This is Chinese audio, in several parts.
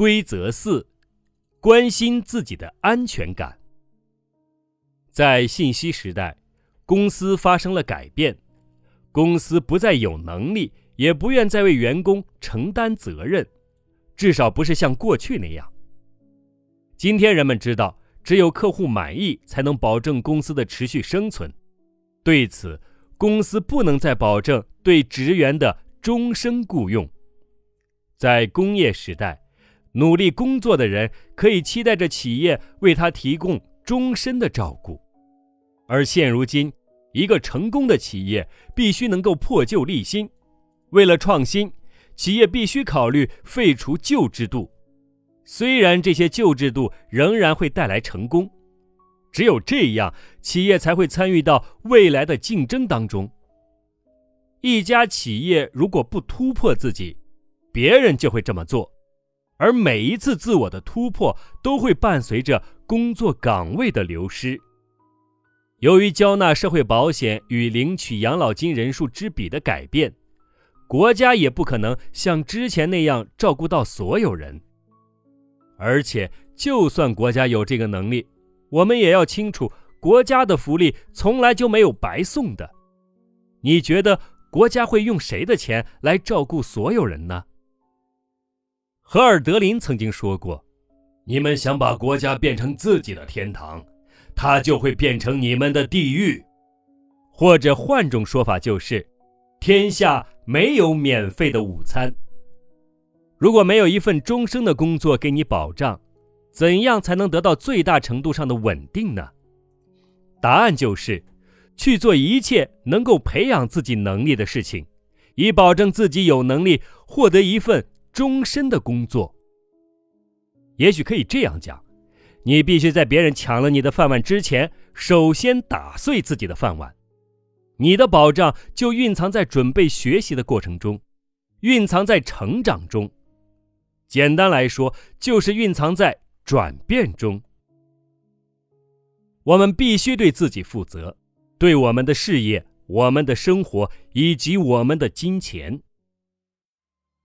规则四：关心自己的安全感。在信息时代，公司发生了改变，公司不再有能力，也不愿再为员工承担责任，至少不是像过去那样。今天人们知道，只有客户满意，才能保证公司的持续生存。对此，公司不能再保证对职员的终生雇佣。在工业时代，努力工作的人可以期待着企业为他提供终身的照顾，而现如今，一个成功的企业必须能够破旧立新。为了创新，企业必须考虑废除旧制度，虽然这些旧制度仍然会带来成功。只有这样，企业才会参与到未来的竞争当中。一家企业如果不突破自己，别人就会这么做，而每一次自我的突破都会伴随着工作岗位的流失。由于交纳社会保险与领取养老金人数之比的改变，国家也不可能像之前那样照顾到所有人。而且，就算国家有这个能力，我们也要清楚，国家的福利从来就没有白送的。你觉得国家会用谁的钱来照顾所有人呢？荷尔德林曾经说过：“你们想把国家变成自己的天堂，它就会变成你们的地狱。”或者换种说法就是：天下没有免费的午餐。如果没有一份终生的工作给你保障，怎样才能得到最大程度上的稳定呢？答案就是，去做一切能够培养自己能力的事情，以保证自己有能力获得一份。终身的工作，也许可以这样讲：你必须在别人抢了你的饭碗之前，首先打碎自己的饭碗。你的保障就蕴藏在准备学习的过程中，蕴藏在成长中。简单来说，就是蕴藏在转变中。我们必须对自己负责，对我们的事业、我们的生活以及我们的金钱。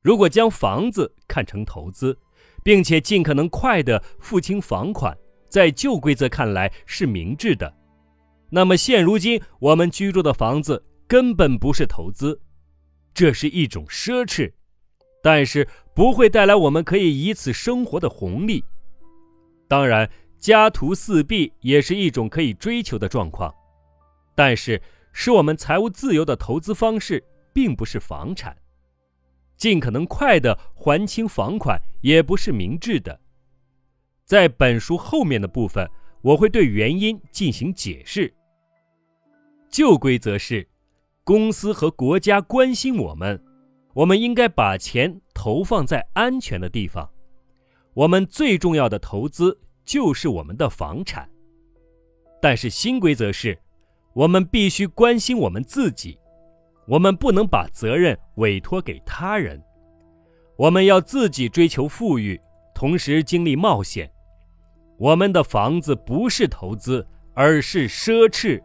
如果将房子看成投资，并且尽可能快的付清房款，在旧规则看来是明智的，那么现如今我们居住的房子根本不是投资，这是一种奢侈，但是不会带来我们可以以此生活的红利。当然，家徒四壁也是一种可以追求的状况，但是使我们财务自由的投资方式并不是房产。尽可能快的还清房款也不是明智的。在本书后面的部分，我会对原因进行解释。旧规则是，公司和国家关心我们，我们应该把钱投放在安全的地方。我们最重要的投资就是我们的房产。但是新规则是，我们必须关心我们自己。我们不能把责任委托给他人，我们要自己追求富裕，同时经历冒险。我们的房子不是投资，而是奢侈。